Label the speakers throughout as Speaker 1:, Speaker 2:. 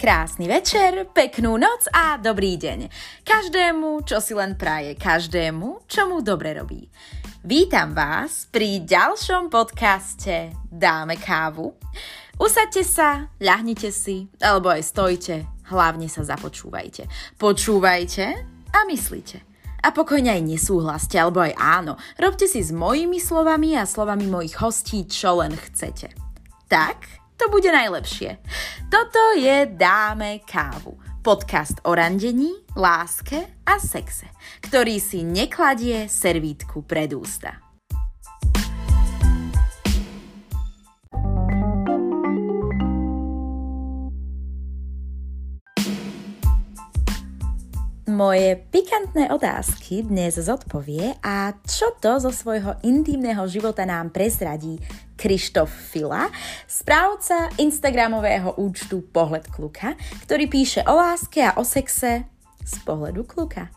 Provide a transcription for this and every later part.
Speaker 1: Krásny večer, peknú noc a dobrý deň. Každému, čo si len praje, každému, čo mu dobre robí. Vítam vás pri ďalšom podcaste Dáme kávu. Usaďte sa, ľahnite si, alebo aj stojte, hlavne sa započúvajte. Počúvajte a myslíte. A pokojne aj nesúhlaste, alebo aj áno. Robte si s mojimi slovami a slovami mojich hostí, čo len chcete. Tak, to bude najlepšie. Toto je Dáme kávu. Podcast o randení, láske a sexe, ktorý si nekladie servítku pred ústa. Moje pikantné otázky dnes zodpovie a čo to zo svojho intimného života nám prezradí Krištof Fila, správca Instagramového účtu Pohled kluka, ktorý píše o láske a o sexe z pohledu kluka.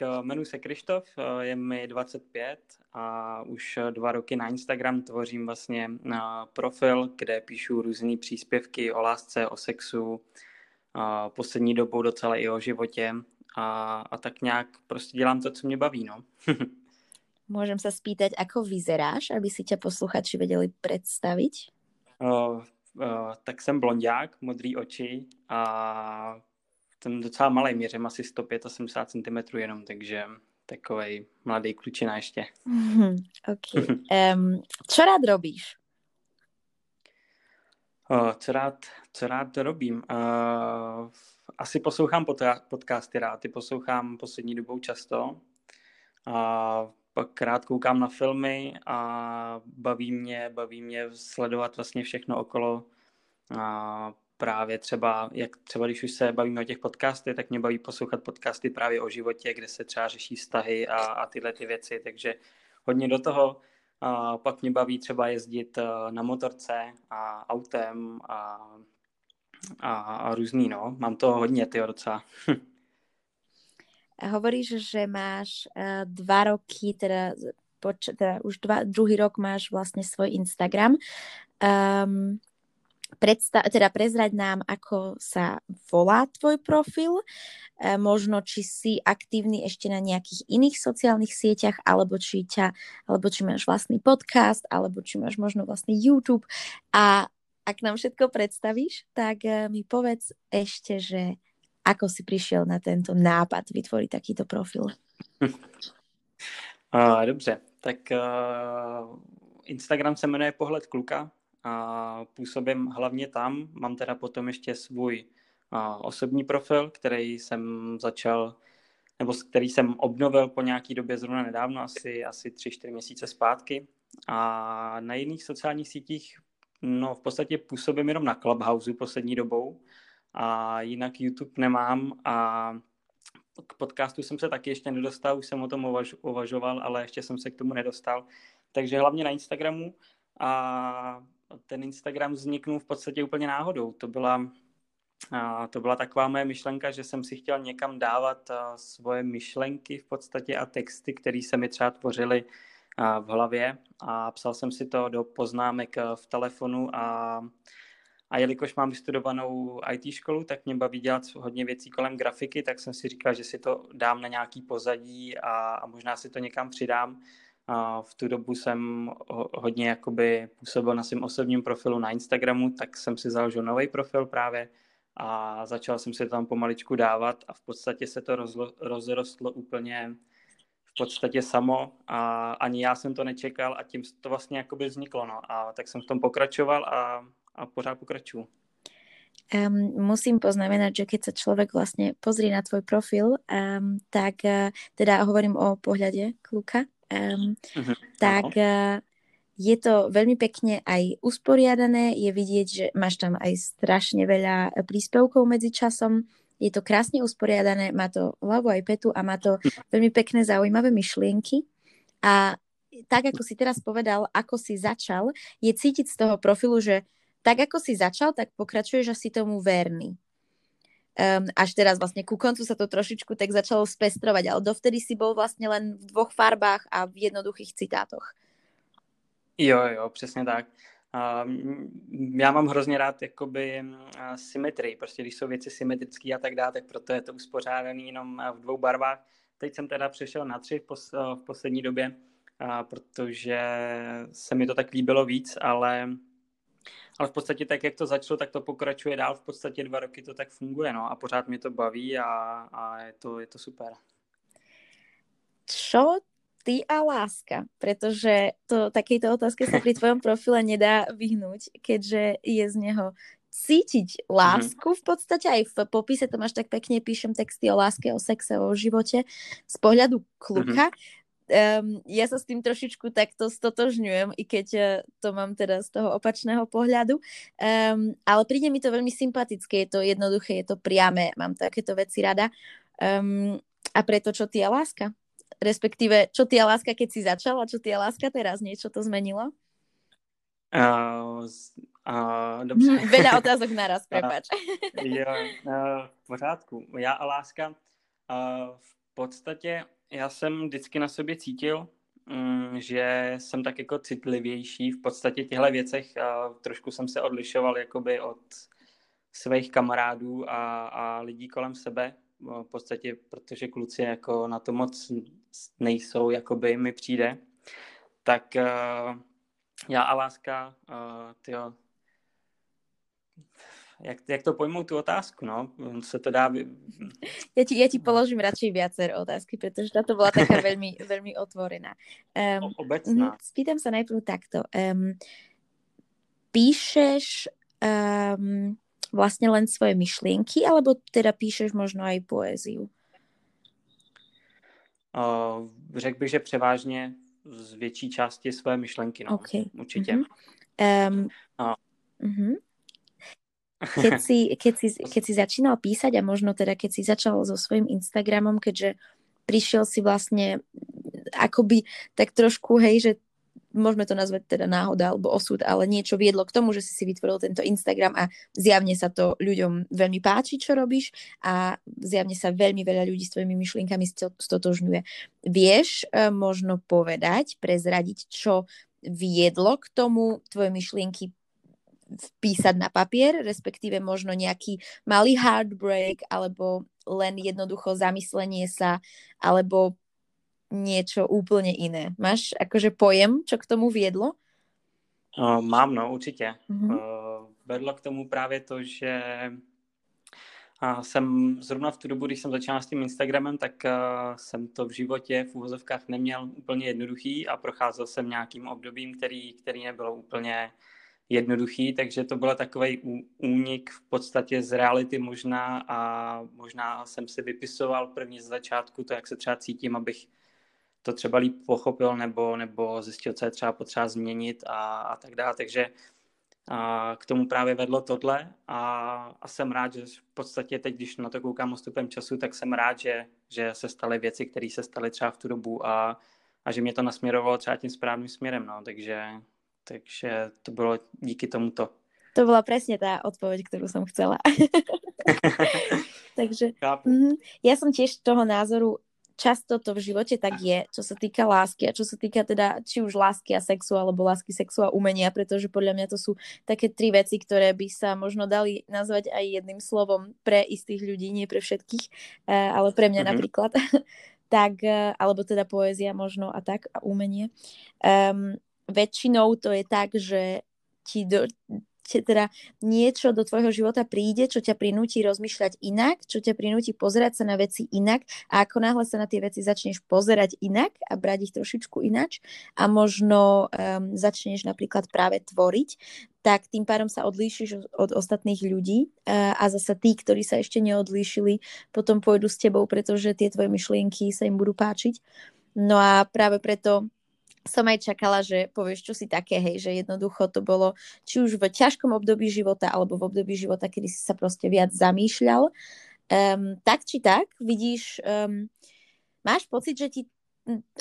Speaker 2: Jmenuji se Krištof, je mi 25 a už dva roky na Instagram tvořím vlastně profil, kde píšu různé příspěvky o lásce, o sexu, poslední dobou docela i o životě a, a tak nějak prostě dělám to, co mě baví, no.
Speaker 1: Můžem se spýtať, ako vyzeráš, aby si tě posluchači věděli představit?
Speaker 2: Uh, uh, tak jsem blondiák, modrý oči a jsem docela malý, měřím asi 185 cm jenom, takže takový mladý klučina ještě.
Speaker 1: Mm, ok. Um, co rád robíš?
Speaker 2: Co, rád, co rád robím? Uh, asi poslouchám podcasty rád, ty poslouchám poslední dobou často. A pak rád koukám na filmy a baví mě, baví mě sledovat vlastně všechno okolo. A právě třeba, jak třeba když už se bavíme o těch podcastech, tak mě baví poslouchat podcasty právě o životě, kde se třeba řeší vztahy a, a tyhle ty věci, takže hodně do toho. A pak mě baví třeba jezdit eh, na motorce a autem a, a, a různý, no. Mám to hodně, ty docela.
Speaker 1: Hovoríš, že máš uh, dva roky, teda, poč- teda už dva, druhý rok máš vlastně svoj Instagram. Um, predsta- teda prezrať nám, ako sa volá tvoj profil, e, možno či si aktívny ešte na nejakých iných sociálnych sieťach, alebo či, ťa, alebo či máš vlastný podcast, alebo či máš možno vlastný YouTube. A ak nám všetko predstavíš, tak e, mi povedz ešte, že ako si prišiel na tento nápad vytvoriť takýto profil.
Speaker 2: Dobře, tak uh, Instagram se jmenuje Pohled kluka, působím hlavně tam. Mám teda potom ještě svůj osobní profil, který jsem začal, nebo který jsem obnovil po nějaký době zrovna nedávno, asi, asi 3-4 měsíce zpátky. A na jiných sociálních sítích no v podstatě působím jenom na Clubhouse poslední dobou a jinak YouTube nemám a k podcastu jsem se taky ještě nedostal, už jsem o tom uvaž, uvažoval, ale ještě jsem se k tomu nedostal. Takže hlavně na Instagramu a ten Instagram vzniknul v podstatě úplně náhodou. To byla, to byla taková moje myšlenka, že jsem si chtěl někam dávat svoje myšlenky v podstatě a texty, které se mi třeba tvořily v hlavě a psal jsem si to do poznámek v telefonu a, a jelikož mám vystudovanou IT školu, tak mě baví dělat hodně věcí kolem grafiky, tak jsem si říkal, že si to dám na nějaký pozadí a, a možná si to někam přidám a v tu dobu jsem hodně jakoby působil na svém osobním profilu na Instagramu, tak jsem si založil nový profil právě a začal jsem si tam pomaličku dávat a v podstatě se to rozlo, rozrostlo úplně v podstatě samo a ani já jsem to nečekal a tím to vlastně jakoby vzniklo. No. A tak jsem v tom pokračoval a, a pořád pokračuju.
Speaker 1: Um, musím poznamenať, že keď sa človek vlastne pozrie na tvoj profil, um, tak uh, teda hovorím o pohľade kluka, um, tak uh, je to veľmi pekne aj usporiadané, je vidieť, že máš tam aj strašne veľa príspevkov medzi časom, je to krásne usporiadané, má to hlavu aj petu a má to veľmi pekné zaujímavé myšlienky. A tak, ako si teraz povedal, ako si začal, je cítiť z toho profilu, že tak, ako si začal, tak pokračuješ a si tomu verný um, až teraz vlastne ku koncu sa to trošičku tak začalo spestrovať, ale dovtedy si bol vlastne len v dvoch farbách a v jednoduchých citátoch.
Speaker 2: Jo, jo, přesně tak. Uh, já mám hrozně rád jakoby uh, symetrii, prostě když jsou věci symetrické a tak dále, tak proto je to uspořádané jenom v dvou barvách. Teď jsem teda přešel na tři v, pos, v poslední době, uh, protože se mi to tak líbilo víc, ale ale v podstatě tak, jak to začalo, tak to pokračuje dál. V podstatě dva roky to tak funguje, no a pořád mě to baví a, a je, to, je to super.
Speaker 1: Čo ty a láska, pretože to, takejto otázke sa pri tvojom profile nedá vyhnúť, keďže je z neho cítiť lásku v podstate aj v popise to máš tak pekne, píšem texty o láske, o sexe, o živote z pohľadu kluka. Um, ja sa s tým trošičku takto stotožňujem, i keď uh, to mám teda z toho opačného pohľadu. Um, ale príde mi to veľmi sympatické, je to jednoduché, je to priame, mám takéto veci rada. Um, a preto, čo ty a láska? respektíve čo ty a láska, keď si začala, čo ty a láska teraz, niečo to zmenilo?
Speaker 2: Uh, uh, dobře.
Speaker 1: Veda otázok naraz, prepač.
Speaker 2: Uh, jo, uh, v pořádku. Já a láska. Uh, v podstatě já jsem vždycky na sobě cítil, um, že jsem tak jako citlivější v podstatě těchto věcech. Uh, trošku jsem se odlišoval jakoby od svých kamarádů a, a lidí kolem sebe v podstatě, protože kluci jako na to moc nejsou, jakoby mi přijde, tak uh, já a láska, uh, tyjo, jak, jak to pojmou tu otázku, no? Se to dá...
Speaker 1: Ja ti, ja ti položím radšej viacer otázky, pretože táto bola taká veľmi, veľmi otvorená.
Speaker 2: Um, Obecná.
Speaker 1: Spýtam sa najprv takto. Um, píšeš um, vlastne len svoje myšlienky, alebo teda píšeš možno aj poéziu?
Speaker 2: Uh, řekl bych, že převážně z větší části své myšlenky, no,
Speaker 1: okay.
Speaker 2: určitě.
Speaker 1: Mm-hmm. Um, uh. uh-huh. Keď si, keď, si, keď si začínal písať a možno teda keď si začal so svojím Instagramom, keďže prišiel si vlastne akoby tak trošku, hej, že môžeme to nazvať teda náhoda alebo osud, ale niečo viedlo k tomu, že si si vytvoril tento Instagram a zjavne sa to ľuďom veľmi páči, čo robíš a zjavne sa veľmi veľa ľudí s tvojimi myšlienkami stotožňuje. Vieš e, možno povedať, prezradiť, čo viedlo k tomu tvoje myšlienky vpísať na papier, respektíve možno nejaký malý heartbreak, alebo len jednoducho zamyslenie sa, alebo niečo úplne iné. Máš akože pojem, čo k tomu viedlo?
Speaker 2: Uh, mám, no, určitě. Uh-huh. Uh, vedlo k tomu právě to, že uh, jsem zrovna v tu dobu, když jsem začal s tím Instagramem, tak uh, jsem to v životě v úvozovkách neměl úplně jednoduchý a procházel jsem nějakým obdobím, který, který nebylo úplně jednoduchý, takže to byl takový únik v podstatě z reality možná a možná jsem si vypisoval první z začátku to, jak se třeba cítím, abych to třeba líp pochopil nebo, nebo zjistil, co je třeba potřeba změnit a, a tak dále. Takže a k tomu právě vedlo tohle a, a jsem rád, že v podstatě teď, když na to koukám ostupem času, tak jsem rád, že, že se staly věci, které se staly třeba v tu dobu a, a že mě to nasměrovalo třeba tím správným směrem, no, takže, takže to bylo díky tomuto.
Speaker 1: To bola presne tá odpoveď, ktorú som chcela. Takže mm, ja som tiež toho názoru, často to v živote tak je, čo sa týka lásky a čo sa týka teda či už lásky a sexu alebo lásky, sexu a umenia, pretože podľa mňa to sú také tri veci, ktoré by sa možno dali nazvať aj jedným slovom pre istých ľudí, nie pre všetkých, eh, ale pre mňa mm-hmm. napríklad. tak, eh, alebo teda poézia možno a tak a umenie. Um, väčšinou to je tak, že ti do, teda niečo do tvojho života príde, čo ťa prinúti rozmýšľať inak, čo ťa prinúti pozerať sa na veci inak a ako náhle sa na tie veci začneš pozerať inak a brať ich trošičku inač a možno um, začneš napríklad práve tvoriť, tak tým pádom sa odlíšiš od ostatných ľudí a zasa tí, ktorí sa ešte neodlíšili, potom pôjdu s tebou, pretože tie tvoje myšlienky sa im budú páčiť. No a práve preto som aj čakala, že povieš čo si také, hej, že jednoducho to bolo či už v ťažkom období života, alebo v období života, kedy si sa proste viac zamýšľal. Um, tak či tak, vidíš, um, máš pocit, že ti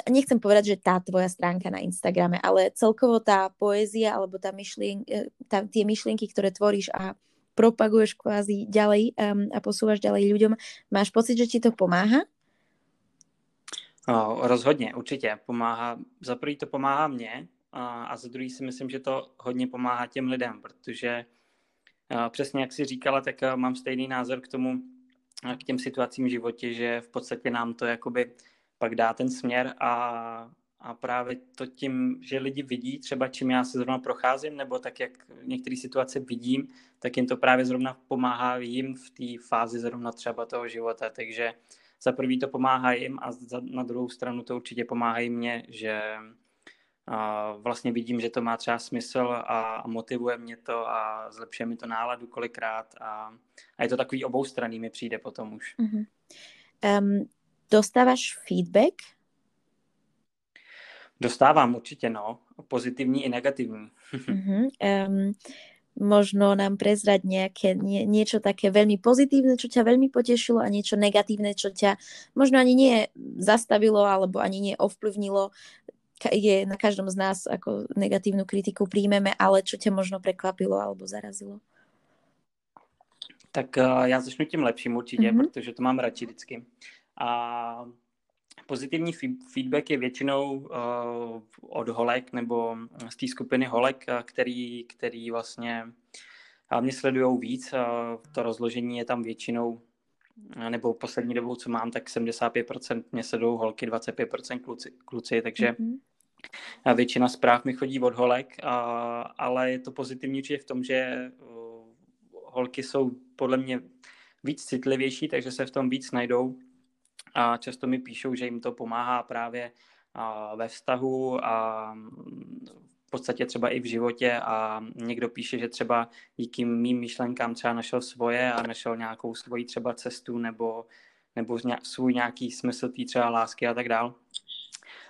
Speaker 1: nechcem povedať, že tá tvoja stránka na Instagrame, ale celkovo tá poézia alebo tá myšlien, e, tá, tie myšlienky, ktoré tvoríš a propaguješ kvázi ďalej um, a posúvaš ďalej ľuďom, máš pocit, že ti to pomáha?
Speaker 2: No, rozhodně, určitě. Pomáhá, za prvý to pomáhá mně a, a za druhý si myslím, že to hodně pomáhá těm lidem, protože a, přesně jak si říkala, tak a, mám stejný názor k tomu, a, k těm situacím v životě, že v podstatě nám to jakoby pak dá ten směr a, a právě to tím, že lidi vidí třeba, čím já se zrovna procházím, nebo tak, jak některé situace vidím, tak jim to právě zrovna pomáhá jim v té fázi zrovna třeba toho života. Takže za prvý to pomáhá jim a za, na druhou stranu to určitě pomáhá i mně, že a vlastně vidím, že to má třeba smysl a, motivuje mě to a zlepšuje mi to náladu kolikrát a, a je to takový oboustranný mi přijde potom už. Mm-hmm.
Speaker 1: Um, dostáváš feedback
Speaker 2: Dostávám určitě, no. Pozitivní i negativní.
Speaker 1: uh-huh. um, možno nám prezrať nejaké, nie, niečo také veľmi pozitívne, čo ťa veľmi potešilo a niečo negatívne, čo ťa možno ani nie zastavilo alebo ani nie ovplyvnilo. Je na každom z nás ako negatívnu kritiku príjmeme, ale čo ťa možno prekvapilo alebo zarazilo?
Speaker 2: Tak uh, já začnu tím lepším určitě, mm-hmm. protože to mám radši vždycky. A Pozitivní feedback je většinou uh, od holek nebo z té skupiny holek, eh, který, který vlastně uh, mě sledují víc. Uh, to rozložení je tam většinou, nebo poslední dobou, co mám, tak 75% mě sledují holky, 25% kluci, kluci takže mm-hmm. většina zpráv mi chodí od holek, uh, ale je to pozitivní určitě v tom, že uh, holky jsou podle mě víc citlivější, takže se v tom víc najdou a často mi píšou, že jim to pomáhá právě ve vztahu a v podstatě třeba i v životě a někdo píše, že třeba díky mým myšlenkám třeba našel svoje a našel nějakou svoji třeba cestu nebo, nebo svůj nějaký smysl té třeba lásky a tak dál.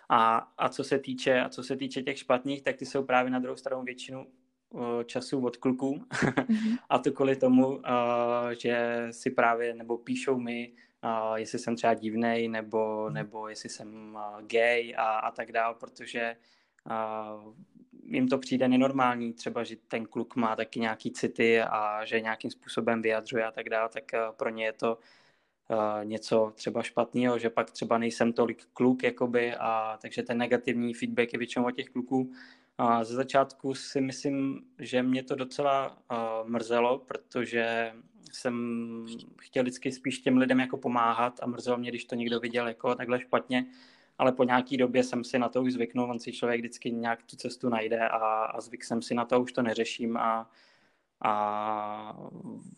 Speaker 2: A, a, co se týče, a co se týče těch špatných, tak ty jsou právě na druhou stranu většinu času od kluků mm-hmm. a to kvůli tomu, že si právě nebo píšou mi uh, jestli jsem třeba divnej, nebo, mhm. nebo jestli jsem uh, gay a, a tak dál, protože uh, jim to přijde nenormální, třeba, že ten kluk má taky nějaký city a že nějakým způsobem vyjadřuje a tak dále, tak pro ně je to něco třeba špatného, že pak třeba nejsem tolik kluk, jakoby, a takže ten negativní feedback je většinou od těch kluků. A ze začátku si myslím, že mě to docela uh, mrzelo, protože jsem chtěl vždycky spíš těm lidem jako pomáhat a mrzelo mě, když to někdo viděl jako takhle špatně, ale po nějaký době jsem si na to už zvyknul, on si člověk vždycky nějak tu cestu najde a, a zvyk jsem si na to, už to neřeším a, a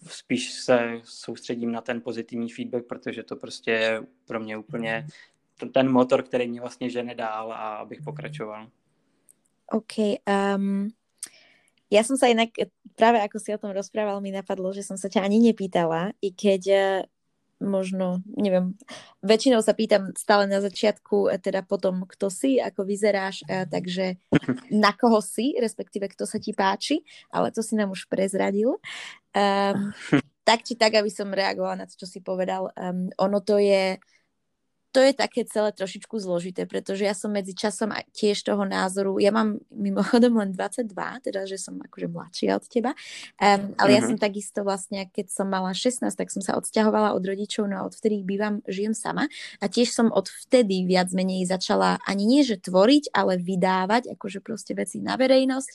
Speaker 2: spíš se soustředím na ten pozitivní feedback, protože to prostě je pro mě úplně ten motor, který mě vlastně žene dál a abych pokračoval.
Speaker 1: OK. Um, ja som sa inak, práve ako si o tom rozprával, mi napadlo, že som sa ťa ani nepýtala, i keď e, možno, neviem, väčšinou sa pýtam stále na začiatku, e, teda potom, kto si, ako vyzeráš, e, takže na koho si, respektíve kto sa ti páči, ale to si nám už prezradil. Um, tak či tak, aby som reagovala na to, čo si povedal, um, ono to je to je také celé trošičku zložité, pretože ja som medzi časom tiež toho názoru, ja mám mimochodom len 22, teda že som akože mladšia od teba, um, ale mm-hmm. ja som takisto vlastne, keď som mala 16, tak som sa odsťahovala od rodičov, no a odvtedy bývam, žijem sama a tiež som od vtedy viac menej začala ani nie, že tvoriť, ale vydávať akože proste veci na verejnosť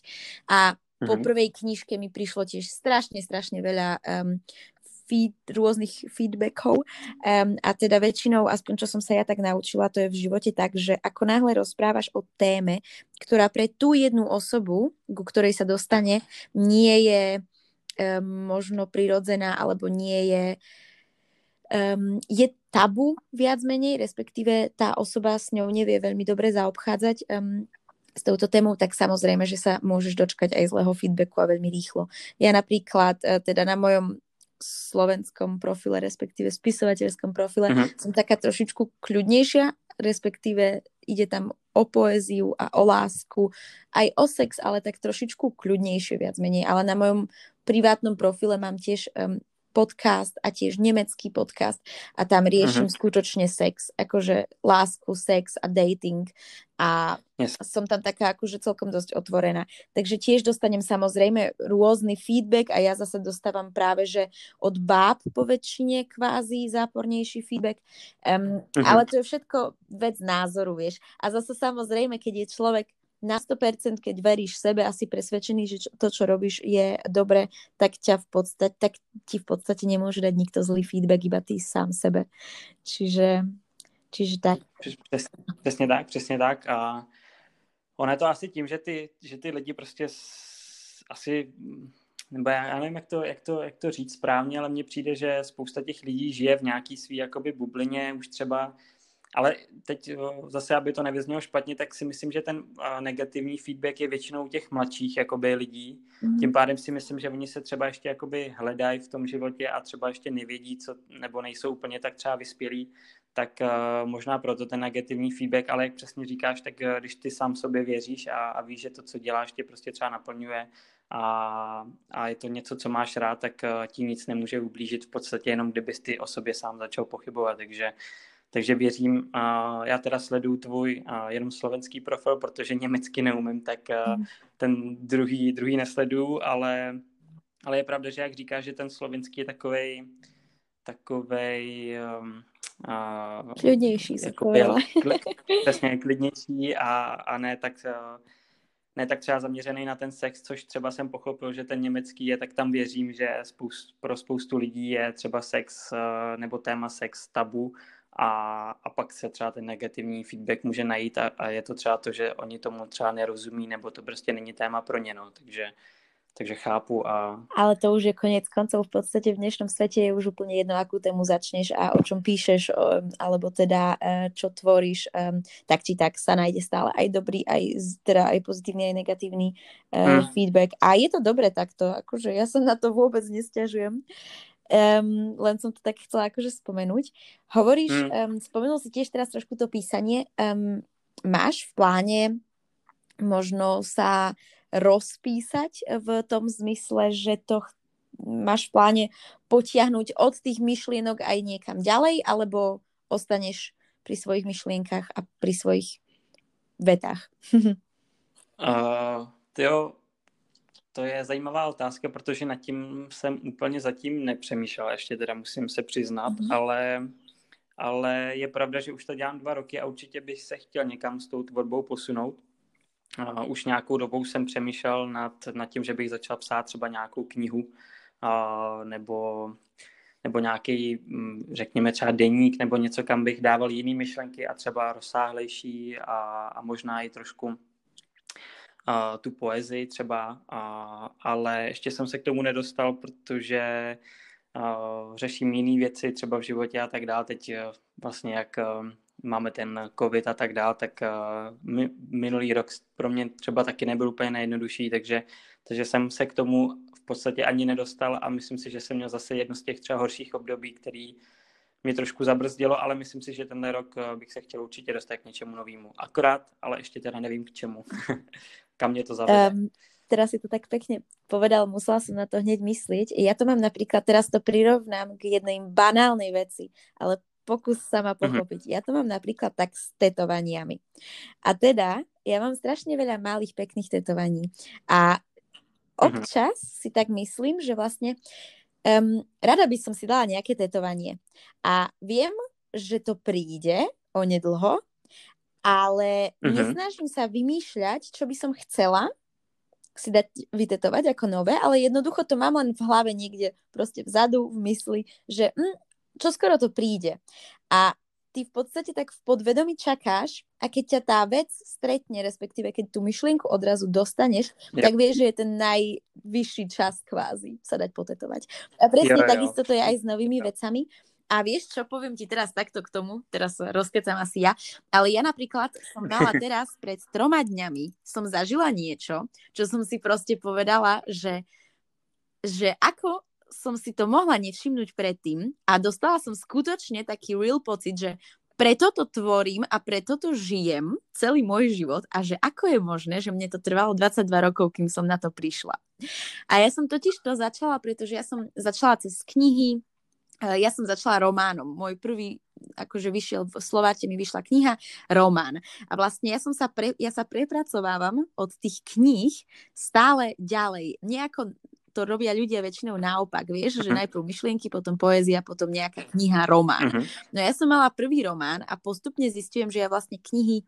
Speaker 1: a po mhm. prvej knižke mi prišlo tiež strašne, strašne veľa um, feed, rôznych feedbackov um, a teda väčšinou, aspoň čo som sa ja tak naučila, to je v živote tak, že ako náhle rozprávaš o téme, ktorá pre tú jednu osobu, ku ktorej sa dostane, nie je um, možno prirodzená alebo nie je um, je tabu viac menej, respektíve tá osoba s ňou nevie veľmi dobre zaobchádzať um, s touto témou, tak samozrejme, že sa môžeš dočkať aj zlého feedbacku a veľmi rýchlo. Ja napríklad, e, teda na mojom slovenskom profile, respektíve spisovateľskom profile, uh-huh. som taká trošičku kľudnejšia, respektíve ide tam o poéziu a o lásku, aj o sex, ale tak trošičku kľudnejšie viac menej. Ale na mojom privátnom profile mám tiež um, podcast a tiež nemecký podcast a tam riešim uh-huh. skutočne sex, akože lásku, sex a dating a yes. som tam taká akože celkom dosť otvorená. Takže tiež dostanem samozrejme rôzny feedback a ja zase dostávam práve, že od báb po väčšine kvázi zápornejší feedback, um, uh-huh. ale to je všetko vec názoru, vieš. A zase samozrejme, keď je človek na 100%, keď veríš sebe a si presvedčený, že to, čo robíš, je dobre, tak, ťa v podstate, tak ti v podstate nemôže dať nikto zlý feedback, iba ty sám sebe. Čiže, čiže tak.
Speaker 2: Přesně, přesně tak, přesně tak. A ono je to asi tím, že ty, že ty lidi prostě asi nebo já, já nevím, jak to, jak, to, jak to říct správně, ale mně přijde, že spousta těch lidí žije v nějaký svý jakoby bublině, už třeba ale teď zase, aby to nevyznělo špatně, tak si myslím, že ten negativní feedback je většinou těch mladších jakoby, lidí. Mm. Tím pádem si myslím, že oni se třeba ještě jakoby hledají v tom životě a třeba ještě nevědí, co, nebo nejsou úplně tak třeba vyspělí, tak uh, možná proto ten negativní feedback, ale jak přesně říkáš, tak uh, když ty sám sobě věříš a, a víš, že to, co děláš, tě prostě třeba naplňuje a, a je to něco, co máš rád, tak uh, ti nic nemůže ublížit v podstatě jenom kdybys ty o sobě sám začal pochybovat, takže takže věřím, a já teda sleduju tvůj a jenom slovenský profil, protože německy neumím, tak hmm. ten druhý, druhý nesleduju, ale, ale je pravda, že jak říkáš, že ten slovenský je takovej, takovej um,
Speaker 1: a, klidnější se jako
Speaker 2: přesně klidnější a, a ne tak ne tak třeba zaměřený na ten sex, což třeba jsem pochopil, že ten německý je, tak tam věřím, že spoust, pro spoustu lidí je třeba sex nebo téma sex tabu a, a pak se třeba ten negativní feedback může najít a, a je to třeba to, že oni tomu třeba nerozumí nebo to prostě není téma pro ně, no. takže takže chápu a...
Speaker 1: Ale to už je konec koncov, v podstate v dnešnom svete je už úplne jedno, akú tému začneš a o čom píšeš, alebo teda e, čo tvoríš, tak či tak sa nájde stále aj dobrý, aj, teda aj pozitívny, aj negatívny hmm. feedback. A je to dobre takto, akože ja sa na to vôbec nestiažujem. Um, len som to tak chcela akože spomenúť. Hovoríš, mm. um, spomenul si tiež teraz trošku to písanie. Um, máš v pláne možno sa rozpísať v tom zmysle, že to máš v pláne potiahnuť od tých myšlienok aj niekam ďalej, alebo ostaneš pri svojich myšlienkach a pri svojich vetách?
Speaker 2: uh, jo, to je zajímavá otázka, protože nad tím jsem úplně zatím nepřemýšlel, ještě teda musím se přiznat, mm-hmm. ale, ale je pravda, že už to dělám dva roky a určitě bych se chtěl někam s tou tvorbou posunout. Uh, už nějakou dobou jsem přemýšlel nad, nad tím, že bych začal psát třeba nějakou knihu uh, nebo, nebo nějaký, mm, řekněme třeba deník nebo něco, kam bych dával jiné myšlenky a třeba rozsáhlejší a, a možná i trošku tu poezii třeba, uh, ale ještě jsem se k tomu nedostal, protože uh, řeším jiné věci třeba v životě a tak dále. Teď uh, vlastně jak uh, máme ten covid a tak dále, tak uh, mi, minulý rok pro mě třeba taky nebyl úplně nejjednodušší, takže, takže jsem se k tomu v podstatě ani nedostal a myslím si, že jsem měl zase jedno z těch třeba horších období, který mě trošku zabrzdilo, ale myslím si, že tenhle rok bych se chtěl určitě dostat k něčemu novému. Akorát, ale ještě teda nevím k čemu. kam mě to zavede. Um,
Speaker 1: teraz si to tak pekne povedal, musela som na to hneď myslieť. Ja to mám napríklad, teraz to prirovnám k jednej banálnej veci, ale pokus sa ma mhm. pochopiť. Ja to mám napríklad tak s tetovaniami. A teda, ja mám strašne veľa malých pekných tetovaní. A mhm. občas si tak myslím, že vlastne um, rada by som si dala nejaké tetovanie. A viem, že to príde onedlho, ale uh-huh. nesnažím sa vymýšľať, čo by som chcela si dať vytetovať ako nové, ale jednoducho to mám len v hlave niekde proste vzadu, v mysli, že hm, čo skoro to príde. A ty v podstate tak v podvedomí čakáš a keď ťa tá vec stretne, respektíve keď tú myšlienku odrazu dostaneš, yep. tak vieš, že je ten najvyšší čas kvázi sa dať potetovať. A presne jo, takisto to je aj s novými jo. vecami. A vieš čo, poviem ti teraz takto k tomu, teraz rozkecam asi ja, ale ja napríklad som mala teraz pred troma dňami, som zažila niečo, čo som si proste povedala, že, že ako som si to mohla nevšimnúť predtým a dostala som skutočne taký real pocit, že preto to tvorím a preto to žijem celý môj život a že ako je možné, že mne to trvalo 22 rokov, kým som na to prišla. A ja som totiž to začala, pretože ja som začala cez knihy, ja som začala románom. Môj prvý akože vyšiel v Slováte, mi vyšla kniha Román. A vlastne ja, som sa, pre, ja sa prepracovávam od tých kníh stále ďalej. Nejako to robia ľudia väčšinou naopak, vieš, uh-huh. že mhm. najprv myšlienky, potom poézia, potom nejaká kniha, román. Uh-huh. No ja som mala prvý román a postupne zistujem, že ja vlastne knihy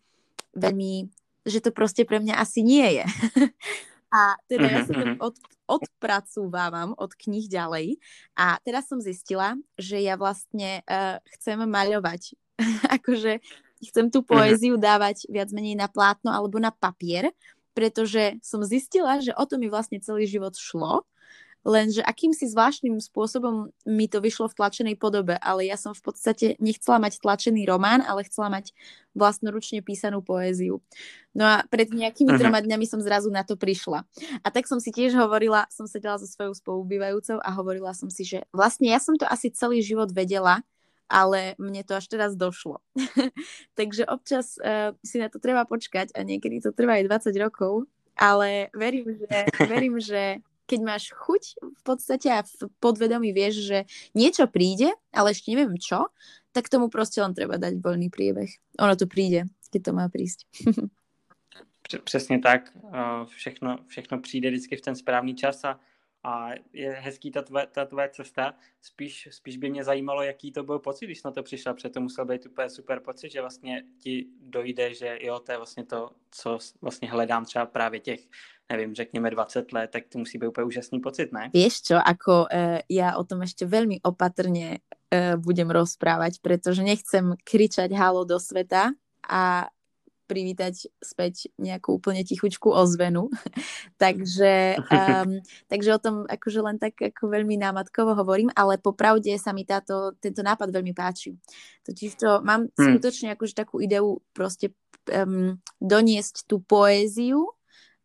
Speaker 1: veľmi že to proste pre mňa asi nie je. a teda ja sa to mhm, mhm. od, odpracúvávam od knih ďalej a teraz som zistila, že ja vlastne uh, chcem maľovať. akože chcem tú poéziu dávať viac menej na plátno alebo na papier, pretože som zistila, že o to mi vlastne celý život šlo lenže akýmsi zvláštnym spôsobom mi to vyšlo v tlačenej podobe, ale ja som v podstate nechcela mať tlačený román, ale chcela mať vlastnoručne písanú poéziu. No a pred nejakými uh-huh. troma dňami som zrazu na to prišla. A tak som si tiež hovorila, som sedela so svojou spolubývajúcou a hovorila som si, že vlastne ja som to asi celý život vedela, ale mne to až teraz došlo. Takže občas uh, si na to treba počkať a niekedy to trvá aj 20 rokov, ale verím, že, verím, že keď máš chuť v podstate a v podvedomí vieš, že niečo príde, ale ešte neviem čo, tak tomu proste len treba dať voľný priebeh. Ono to príde, keď to má prísť.
Speaker 2: Přesně tak. Všechno, všechno přijde vždycky v ten správný čas a, a je hezký ta tvoje, ta tvoje cesta. Spíš, spíš by mě zajímalo, jaký to byl pocit, když na to přišla, protože to musel být úplně super pocit, že vlastně ti dojde, že jo, to je vlastně to, co vlastně hledám třeba právě těch nevím, řekněme 20 let, tak to musí být úplně úžasný pocit, ne?
Speaker 1: Vieš čo, ako uh, ja o tom ešte veľmi opatrne uh, budem rozprávať, pretože nechcem kričať halo do sveta a privítať späť nejakú úplne tichučku ozvenu. takže, um, takže o tom akože len tak ako veľmi námatkovo hovorím, ale popravde sa mi táto, tento nápad veľmi páči. Totiž to mám hmm. skutočne akože takú ideu proste um, doniesť tú poéziu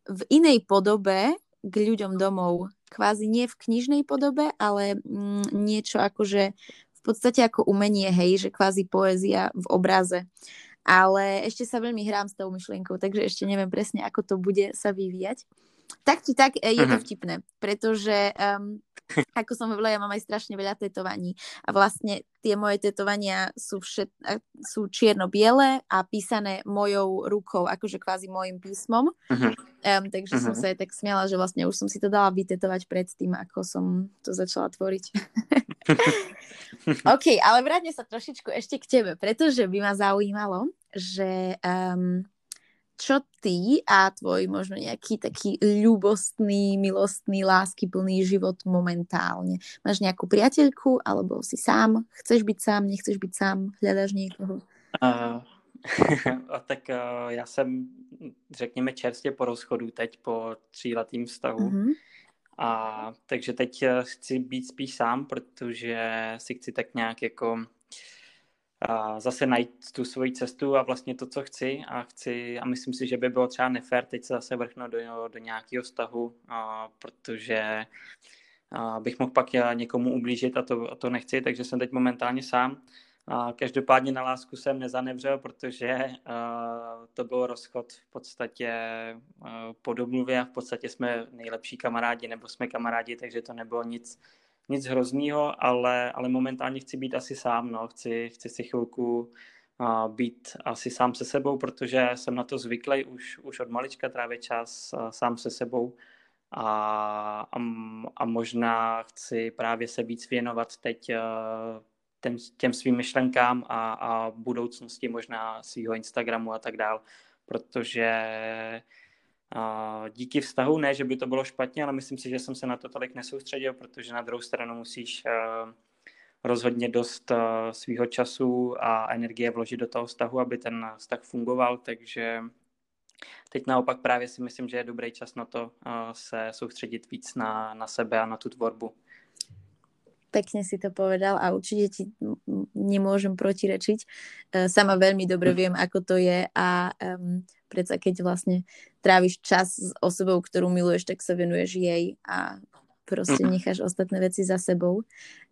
Speaker 1: v inej podobe k ľuďom domov. Kvázi nie v knižnej podobe, ale mm, niečo akože v podstate ako umenie, hej, že kvázi poézia v obraze. Ale ešte sa veľmi hrám s tou myšlienkou, takže ešte neviem presne, ako to bude sa vyvíjať. Tak či tak e, je to mhm. vtipné, pretože um, ako som hovorila, ja mám aj strašne veľa tetovaní a vlastne tie moje tetovania sú, všet, sú čierno-biele a písané mojou rukou, akože kvázi mojim písmom. Uh-huh. Um, takže uh-huh. som sa aj tak smiala, že vlastne už som si to dala vytetovať pred tým, ako som to začala tvoriť. OK, ale vráťme sa trošičku ešte k tebe, pretože by ma zaujímalo, že um, čo ty a tvoj možno nejaký taký ľubostný, milostný, láskyplný život momentálne? Máš nejakú priateľku alebo si sám? Chceš byť sám, nechceš byť sám? Hľadáš niekoho?
Speaker 2: Uh, tak uh, já jsem, řekněme, čerstvě po rozchodu teď po tříletým vztahu. Uh-huh. A takže teď chci být spíš sám, protože si chci tak nějak jako a zase najít tu svoji cestu a vlastně to, co chci a chci a myslím si, že by bylo třeba nefér teď se zase vrchnout do, do nějakého vztahu, a, protože a bych mohl pak někomu ublížit a to, a to nechci, takže jsem teď momentálně sám. A každopádně na lásku jsem nezanevřel, protože uh, to byl rozchod v podstatě uh, po domluvě a v podstatě jsme nejlepší kamarádi nebo jsme kamarádi, takže to nebylo nic nic hroznýho, ale, ale momentálně chci být asi sám, no. chci, chci si chvilku uh, být asi sám se sebou, protože jsem na to zvyklý už, už od malička trávit čas uh, sám se sebou a, a, a možná chci právě se víc věnovat teď uh, těm, těm svým myšlenkám a, a budoucnosti možná svého Instagramu a tak dál, protože díky vztahu, ne, že by to bylo špatně, ale myslím si, že jsem se na to tolik nesoustředil, protože na druhou stranu musíš uh, rozhodně dost uh, svýho času a energie vložit do toho vztahu, aby ten vztah fungoval, takže teď naopak právě si myslím, že je dobrý čas na to uh, se soustředit víc na, na sebe a na tu tvorbu.
Speaker 1: Pekne si to povedal a určite ti nemôžem protirečiť. Sama veľmi dobre viem, ako to je a um, predsa keď vlastne tráviš čas s osobou, ktorú miluješ, tak sa venuješ jej a proste mhm. necháš ostatné veci za sebou.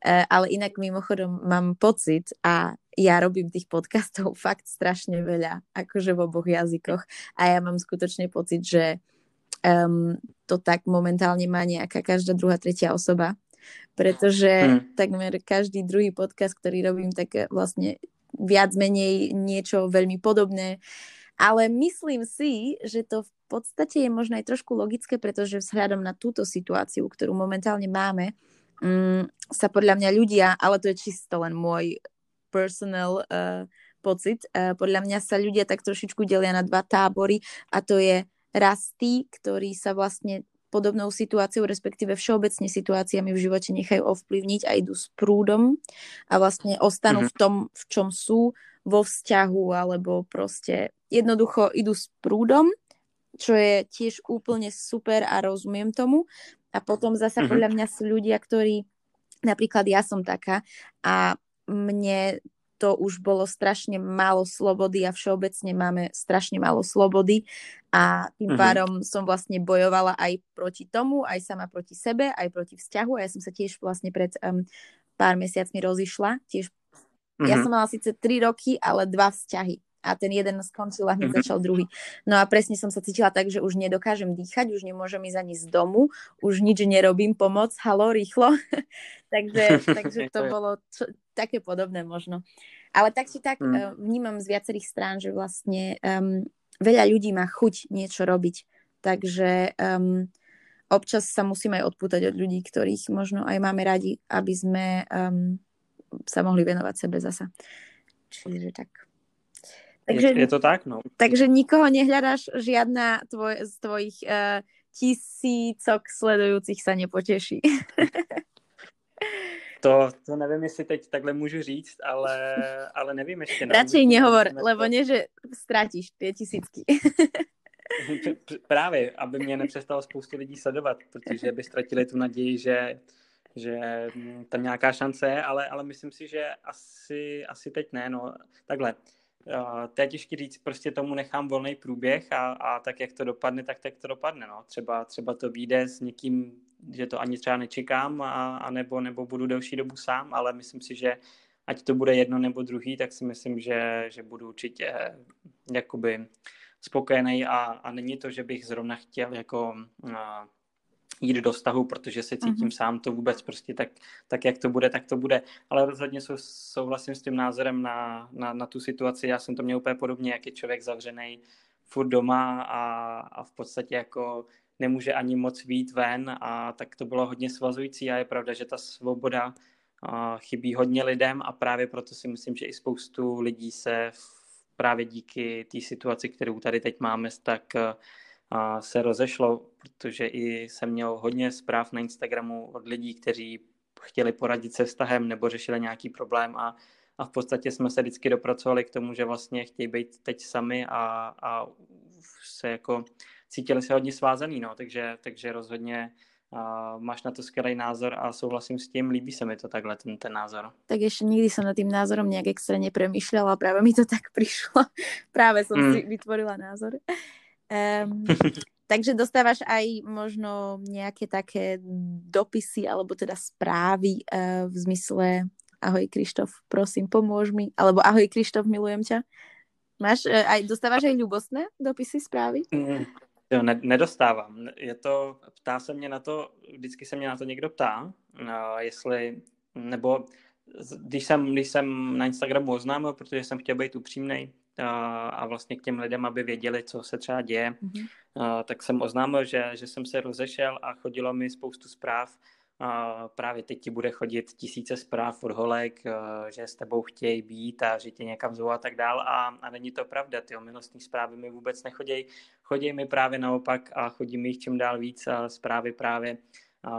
Speaker 1: Uh, ale inak mimochodom mám pocit a ja robím tých podcastov fakt strašne veľa, akože v oboch jazykoch a ja mám skutočne pocit, že um, to tak momentálne má nejaká každá druhá, tretia osoba, pretože hmm. takmer každý druhý podcast, ktorý robím, tak vlastne viac menej niečo veľmi podobné ale myslím si, že to v podstate je možno aj trošku logické, pretože vzhľadom na túto situáciu, ktorú momentálne máme, um, sa podľa mňa ľudia, ale to je čisto len môj personal uh, pocit. Uh, podľa mňa sa ľudia tak trošičku delia na dva tábory a to je raz tí, ktorí sa vlastne podobnou situáciou, respektíve všeobecne situáciami v živote nechajú ovplyvniť a idú s prúdom a vlastne ostanú mm-hmm. v tom, v čom sú, vo vzťahu, alebo proste jednoducho idú s prúdom, čo je tiež úplne super a rozumiem tomu. A potom zasa mm-hmm. podľa mňa sú ľudia, ktorí, napríklad ja som taká a mne to už bolo strašne málo slobody a všeobecne máme strašne málo slobody a tým uh-huh. pádom som vlastne bojovala aj proti tomu, aj sama proti sebe, aj proti vzťahu a ja som sa tiež vlastne pred um, pár mesiacmi rozišla, tiež uh-huh. ja mhm. som mala síce 3 roky, ale dva vzťahy a ten jeden skončil a hneď uh-huh. začal druhý. No a presne som sa cítila tak, že už nedokážem dýchať, už nemôžem ísť ani z domu, už nič nerobím, pomoc, halo, rýchlo. takže, takže to bolo čo, také podobné možno. Ale tak či tak mm. vnímam z viacerých strán, že vlastne um, veľa ľudí má chuť niečo robiť. Takže um, občas sa musíme aj odpútať od ľudí, ktorých možno aj máme radi, aby sme um, sa mohli venovať sebe zasa. Čiže tak.
Speaker 2: Takže, je, je to tak, no.
Speaker 1: Takže nikoho nehľadáš, žiadna tvoj, z tvojich uh, tisícok sledujúcich sa nepoteší.
Speaker 2: To, to nevím, jestli teď takhle můžu říct, ale, ale nevím ještě.
Speaker 1: No. Radšej nehovor, lebo ne, že ztratíš ty tisícky.
Speaker 2: Právě, aby mě nepřestalo spoustu lidí sledovat, protože by ztratili tu naději, že, že tam nějaká šance je, ale, ale myslím si, že asi, asi teď ne. No. Takhle, to je těžké říct, prostě tomu nechám volný průběh a, a tak, jak to dopadne, tak tak to dopadne. No. Třeba, třeba to vyjde s někým, že to ani třeba nečekám, a, a nebo, nebo budu delší dobu sám, ale myslím si, že ať to bude jedno nebo druhý, tak si myslím, že, že budu určitě eh, jakoby spokojený a, a není to, že bych zrovna chtěl jako a, jít do vztahu, protože se cítím mm-hmm. sám, to vůbec prostě tak, tak, jak to bude, tak to bude. Ale rozhodně sou, souhlasím s tím názorem na, na, na tu situaci. Já jsem to měl úplně podobně, jak je člověk zavřený furt doma a, a v podstatě jako nemůže ani moc vít ven a tak to bylo hodně svazující a je pravda, že ta svoboda a, chybí hodně lidem a právě proto si myslím, že i spoustu lidí se právě díky té situaci, kterou tady teď máme, tak se rozešlo, protože i jsem měl hodně zpráv na Instagramu od lidí, kteří chtěli poradit se vztahem nebo řešili nějaký problém a, a v podstatě jsme se vždycky dopracovali k tomu, že vlastně chtějí být teď sami a, a se jako cítili se hodně svázaný, no, takže, takže rozhodně a máš na to skvělý názor a souhlasím s tím, líbí se mi to takhle, ten, ten názor.
Speaker 1: Tak ještě nikdy jsem nad tím názorem nějak extra nepremýšlela, právě mi to tak přišlo. právě jsem mm. si vytvorila názor. Um, takže dostávaš aj možno nejaké také dopisy alebo teda správy uh, v zmysle ahoj Krištof, prosím, pomôž mi, alebo ahoj Krištof, milujem ťa. Máš, uh, aj, dostáváš aj ľubostné dopisy, správy?
Speaker 2: Mm, jo, ne, nedostávám. Je to, ptá se mě na to, vždycky se mě na to někdo ptá, uh, jestli, nebo když jsem, když jsem na Instagramu oznámil, protože jsem chtěl být upřímný, a vlastně k těm lidem, aby věděli, co se třeba děje, mm-hmm. tak jsem oznámil, že, že jsem se rozešel a chodilo mi spoustu zpráv. A právě teď ti bude chodit tisíce zpráv od holek, že s tebou chtějí být a že tě někam zvou a tak dál. A, a není to pravda, ty milostní zprávy mi vůbec nechodí. Chodí mi právě naopak a chodí mi jich čím dál víc a zprávy právě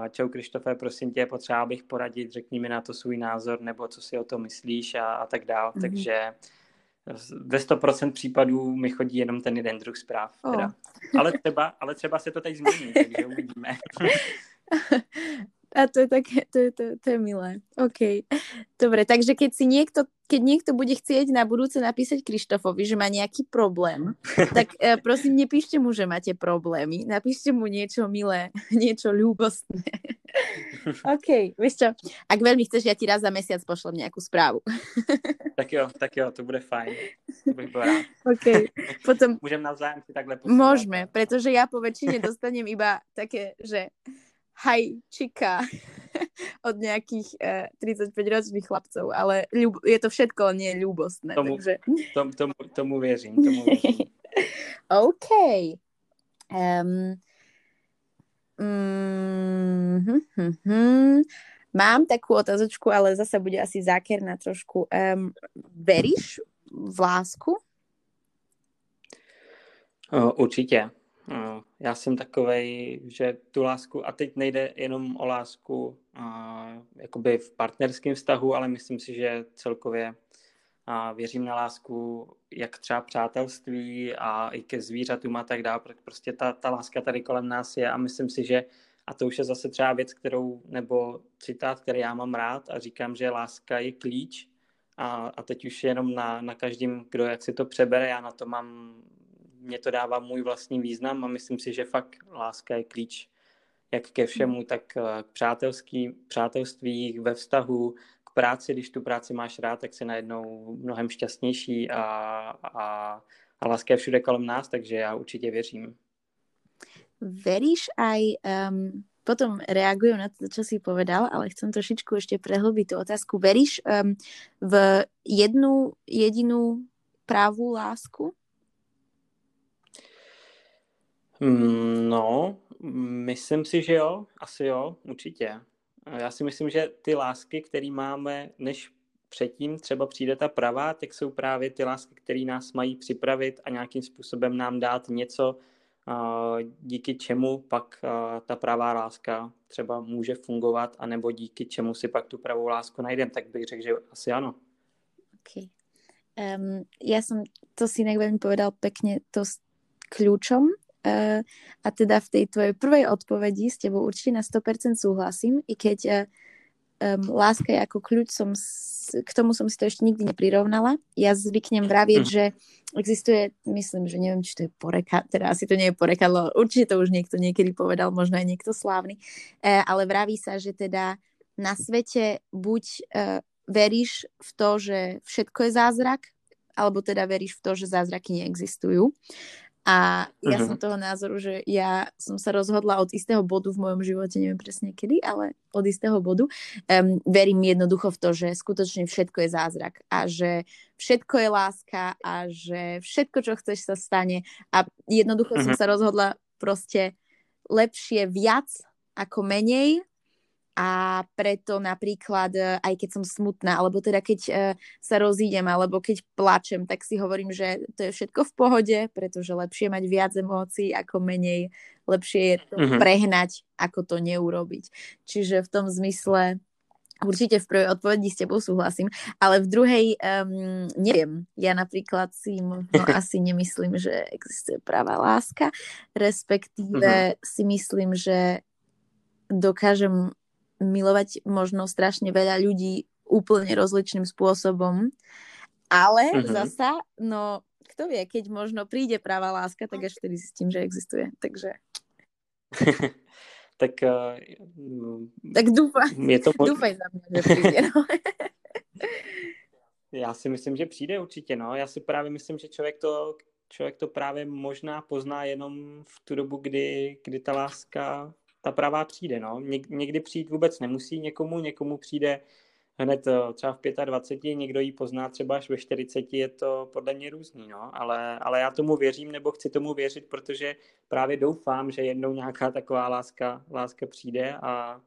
Speaker 2: Čau Krištofe, prosím tě, potřeba bych poradit, řekni mi na to svůj názor, nebo co si o tom myslíš a, a tak dál. Mm-hmm. Takže ve 100% případů mi chodí jenom ten jeden druh zpráv. Oh. Teda. Ale, třeba, ale třeba se to teď změní, takže uvidíme.
Speaker 1: A to je také, to je, to, to je milé. OK. Dobre, takže keď si niekto, keď niekto bude chcieť na budúce napísať Krištofovi, že má nejaký problém, tak uh, prosím, nepíšte mu, že máte problémy. Napíšte mu niečo milé, niečo ľúbostné. OK, vieš čo, ak veľmi chceš, ja ti raz za mesiac pošlem nejakú správu.
Speaker 2: tak jo, tak jo, to bude fajn. To bych byl rád.
Speaker 1: OK, potom...
Speaker 2: Môžem navzájem si takhle posúvať.
Speaker 1: Môžeme, pretože ja po väčšine dostanem iba také, že hajčika od nejakých uh, eh, 35-ročných chlapcov, ale ľub, je to všetko nie ľúbostné.
Speaker 2: Tomu,
Speaker 1: takže...
Speaker 2: tom, tomu, tomu věřím. Tomu věřím.
Speaker 1: OK. Um, mm, hm, hm, hm. Mám takú otázočku, ale zase bude asi zákerná trošku. Um, veríš v lásku?
Speaker 2: Určitě. Já jsem takovej, že tu lásku, a teď nejde jenom o lásku jakoby v partnerském vztahu, ale myslím si, že celkově věřím na lásku jak třeba přátelství a i ke zvířatům a tak dále. Prostě ta, ta láska tady kolem nás je a myslím si, že a to už je zase třeba věc, kterou, nebo citát, který já mám rád a říkám, že láska je klíč a, a teď už jenom na, na každém, kdo jak si to přebere, já na to mám, mě to dává můj vlastní význam a myslím si, že fakt láska je klíč jak ke všemu, tak k přátelský, přátelství, ve vztahu, k práci, když tu práci máš rád, tak si najednou mnohem šťastnější a, a, a láska je všude kolem nás, takže já určitě věřím.
Speaker 1: Veríš aj, um, potom reagujem na to, čo si povedal, ale chcem trošičku ešte prehlbiť tú otázku. Veríš um, v jednu jedinú pravú lásku?
Speaker 2: Mm, no, myslím si, že jo, asi jo, určitě. Já si myslím, že ty lásky, které máme, než předtím třeba přijde ta pravá, tak jsou právě ty lásky, které nás mají připravit a nějakým způsobem nám dát něco, díky čemu pak ta pravá láska třeba může fungovat, anebo díky čemu si pak tu pravou lásku najdeme, tak bych řekl, že asi ano.
Speaker 1: Okay. Um, ja som, to si inak veľmi povedal pekne, to s Uh, a teda v tej tvojej prvej odpovedi s tebou určite na 100% súhlasím, i keď um, láska je ako kľúč, som s, k tomu som si to ešte nikdy neprirovnala. Ja zvyknem vravieť, mm. že existuje, myslím, že neviem, či to je poreka, teda asi to nie je porekadlo, určite to už niekto niekedy povedal, možno aj niekto slávny, uh, ale vraví sa, že teda na svete buď uh, veríš v to, že všetko je zázrak, alebo teda veríš v to, že zázraky neexistujú. A ja uh-huh. som toho názoru, že ja som sa rozhodla od istého bodu v mojom živote, neviem presne kedy, ale od istého bodu, um, verím jednoducho v to, že skutočne všetko je zázrak a že všetko je láska a že všetko, čo chceš, sa stane. A jednoducho uh-huh. som mhm. sa rozhodla proste lepšie viac ako menej a preto napríklad, e, aj keď som smutná, alebo teda keď uh, sa rozídem, alebo keď plačem, tak si hovorím, že to je všetko v pohode, pretože lepšie mať viac emócií ako menej, lepšie je to mm-hmm. prehnať, ako to neurobiť. Čiže v tom zmysle Určite v prvej odpovedi s tebou súhlasím, ale v druhej um, neviem. Ja napríklad si možno asi nemyslím, že existuje pravá láska, respektíve mm-hmm. si myslím, že dokážem milovať možno strašne veľa ľudí úplne rozličným spôsobom. Ale uh-huh. zasa, no kto vie, keď možno príde práva láska, tak až vtedy zistím, že existuje. Takže...
Speaker 2: tak... Uh,
Speaker 1: tak dúfaj, je to... dúfaj za mňa, že príde. No.
Speaker 2: Já si myslím, že přijde určitě, no. Já si právě myslím, že člověk to, člověk to právě možná pozná jenom v tu dobu, kdy, kdy ta láska ta pravá přijde. No. někdy přijít vůbec nemusí někomu, někomu přijde hned eh, třeba v 25, někdo ji pozná třeba až ve 40, je to podle mě různý, no. ale, ale já tomu věřím nebo chci tomu věřit, protože právě doufám, že jednou nějaká taková láska, láska přijde a,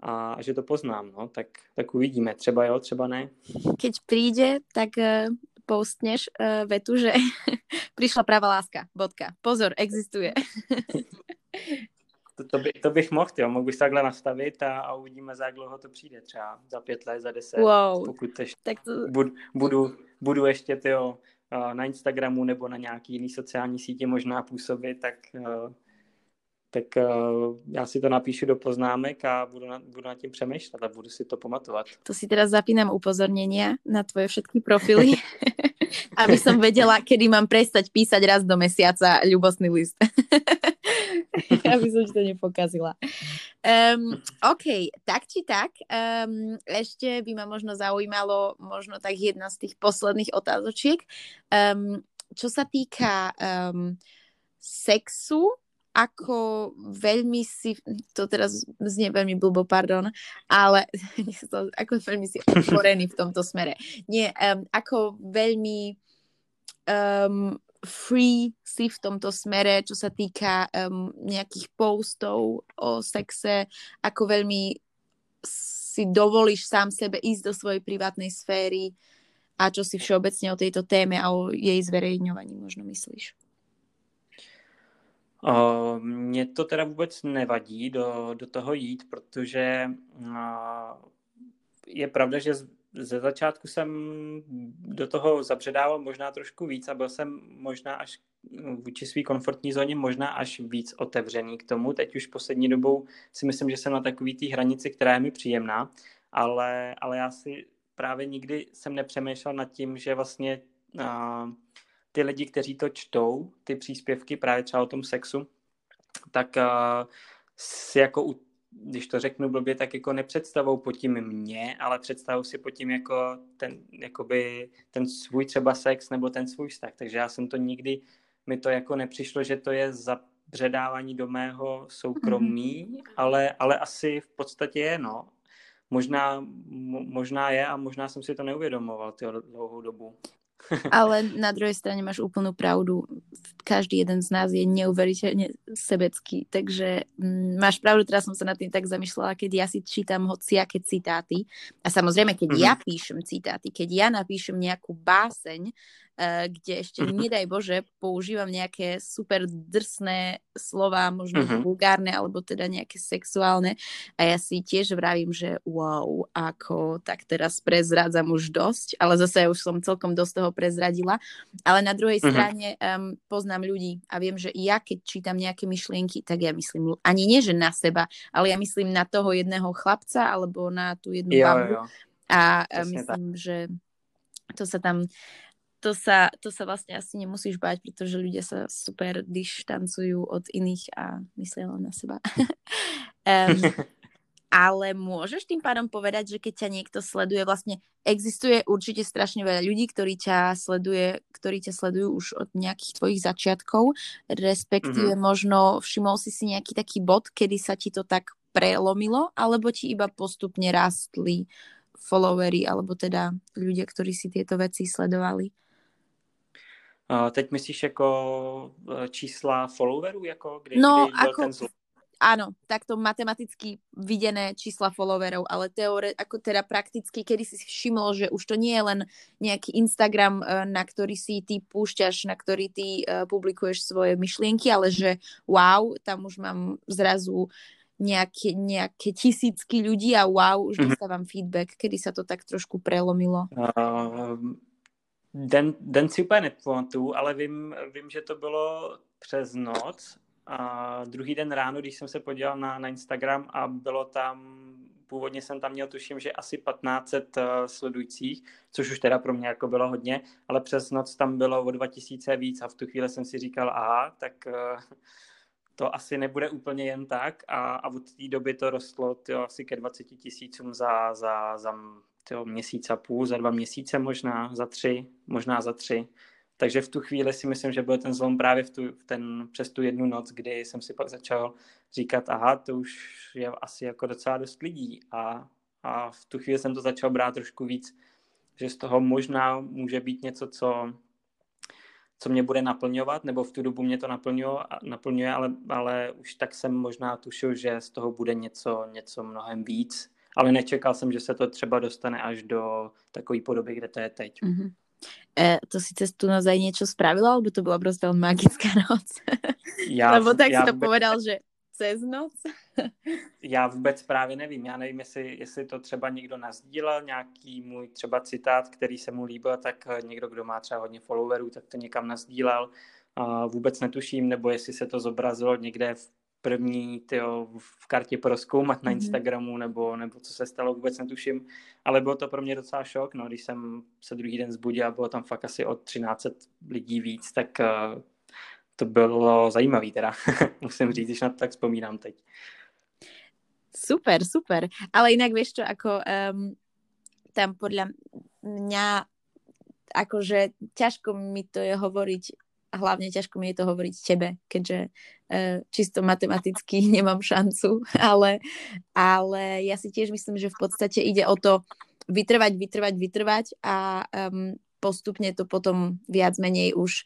Speaker 2: a že to poznám, no. tak, tak uvidíme, třeba jo, třeba ne.
Speaker 1: Keď přijde, tak uh, postneš uh, vetu, že přišla pravá láska, bodka. Pozor, existuje.
Speaker 2: to, to, by, to bych mohl, jo. mohl bych takhle nastavit a, a uvidíme, za jak dlouho to přijde, třeba za pět let, za deset,
Speaker 1: wow.
Speaker 2: pokud ještě tak to... budu, budu, budu ještě tyjo, na Instagramu nebo na nějaký jiný sociální sítě možná působit, tak, tak já si to napíšu do poznámek a budu, na, budu nad tím přemýšlet a budu si to pamatovat.
Speaker 1: To si teraz zapínám upozornění na tvoje všetky profily, aby som vedela, kedy mám prestať písať raz do mesiaca ľubostný list. aby som ti to nepokazila. Um, OK, tak či tak, um, ešte by ma možno zaujímalo možno tak jedna z tých posledných otázočiek. Um, čo sa týka um, sexu, ako veľmi si, to teraz znie veľmi blbo, pardon, ale ako veľmi si otvorený v tomto smere. Nie, um, ako veľmi um, free si v tomto smere, čo sa týka um, nejakých postov o sexe, ako veľmi si dovolíš sám sebe ísť do svojej privátnej sféry a čo si všeobecne o tejto téme a o jej zverejňovaní možno myslíš?
Speaker 2: Uh, mně to teda vůbec nevadí do, do toho jít, protože uh, je pravda, že ze začátku jsem do toho zabředával možná trošku víc a byl jsem možná až vůči své komfortní zóně možná až víc otevřený k tomu. Teď už poslední dobou si myslím, že jsem na takový té hranici, která je mi příjemná, ale, ale já si právě nikdy jsem nepřemýšlel nad tím, že vlastně uh, ty lidi, kteří to čtou, ty příspěvky právě třeba o tom sexu, tak uh, si jako u když to řeknu blbě, tak jako nepředstavou pod tím mě, ale představují si pod tím jako ten, jakoby ten svůj třeba sex nebo ten svůj vztah. Takže já jsem to nikdy, mi to jako nepřišlo, že to je zabředávání do mého soukromí, mm-hmm. ale, ale asi v podstatě je, no. Možná, možná je a možná jsem si to neuvědomoval ty dlouhou dobu.
Speaker 1: Ale na druhej strane máš úplnú pravdu. Každý jeden z nás je neuveriteľne sebecký, takže mm, máš pravdu, teraz som sa nad tým tak zamýšľala, keď ja si čítam hociaké citáty a samozrejme, keď mm-hmm. ja píšem citáty, keď ja napíšem nejakú báseň, kde ešte, mm-hmm. nedaj Bože, používam nejaké super drsné slova, možno mm-hmm. vulgárne, alebo teda nejaké sexuálne. A ja si tiež vravím, že wow, ako tak teraz prezrádzam už dosť, ale zase ja už som celkom dosť toho prezradila. Ale na druhej mm-hmm. strane um, poznám ľudí a viem, že ja keď čítam nejaké myšlienky, tak ja myslím ani nie, že na seba, ale ja myslím na toho jedného chlapca alebo na tú jednu babu. A Presne myslím, tak. že to sa tam to sa, to sa vlastne asi nemusíš bať, pretože ľudia sa super dištancujú od iných a myslia len na seba. um, ale môžeš tým pádom povedať, že keď ťa niekto sleduje, vlastne existuje určite strašne veľa ľudí, ktorí ťa sleduje, ktorí ťa sledujú už od nejakých tvojich začiatkov, respektíve mm-hmm. možno všimol si si nejaký taký bod, kedy sa ti to tak prelomilo, alebo ti iba postupne rastli followery, alebo teda ľudia, ktorí si tieto veci sledovali?
Speaker 2: Teď myslíš jako e, čísla followerů, jako kdy,
Speaker 1: no, kdy ako, ten zl... Áno, takto matematicky videné čísla followerov, ale teore, ako teda prakticky, kedy si všimol, že už to nie je len nejaký Instagram, e, na ktorý si ty púšťaš, na ktorý ty uh, publikuješ svoje myšlienky, ale že wow, tam už mám zrazu nejaké, nejaké tisícky ľudí a wow, už mm-hmm. dostávam feedback, kedy sa to tak trošku prelomilo. Uh,
Speaker 2: Den, den si úplně nepamatuju, ale vím, vím, že to bylo přes noc a druhý den ráno, když jsem se podíval na, na Instagram a bylo tam, původně jsem tam měl tuším, že asi 1500 uh, eh, sledujících, což už teda pro mě jako bylo hodně, ale přes noc tam bylo o 2000 víc a v tu chvíli jsem si říkal, aha, tak uh, to asi nebude úplně jen tak. A, a od té doby to rostlo tyjo, asi ke 20 tisícům za, za, za tyjo, měsíc a půl, za dva měsíce možná, za tři, možná za tři. Takže v tu chvíli si myslím, že byl ten zlom právě v, tu, v ten, přes tu jednu noc, kdy jsem si pak začal říkat, aha, to už je asi jako docela dost lidí a, a v tu chvíli jsem to začal brát trošku víc, že z toho možná může být něco, co, co mě bude naplňovat, nebo v tu dobu mě to naplňuje, naplňuje ale, ale už tak jsem možná tušil, že z toho bude něco, něco mnohem víc ale nečekal jsem, že se to třeba dostane až do takové podoby, kde to je teď. Mm-hmm.
Speaker 1: E, to si cez tú noc aj niečo spravila, alebo to bola proste veľmi magická noc? Ja, Lebo tak ja si to vůbec... povedal, že cez noc?
Speaker 2: já vůbec právě nevím. Já nevím, jestli, jestli to třeba někdo nazdílel, nějaký můj třeba citát, který se mu líbil, tak někdo, kdo má třeba hodně followerů, tak to někam nazdílel. Uh, vůbec netuším, nebo jestli se to zobrazilo někde v první tyjo, v kartě proskoumat na mhm. Instagramu, nebo, nebo co se stalo, vůbec netuším. Ale bylo to pro mě docela šok, no, když jsem se druhý den zbudil a bylo tam fakt asi od 13 lidí víc, tak uh, to bylo zajímavé teda, musím říct, když na to tak vzpomínám teď.
Speaker 1: Super, super. Ale jinak víš čo, ako um, tam podľa mňa akože ťažko mi to je hovoriť a hlavne ťažko mi je to hovoriť tebe, keďže uh, čisto matematicky nemám šancu, ale, ale ja si tiež myslím, že v podstate ide o to vytrvať, vytrvať, vytrvať a um, postupne to potom viac menej už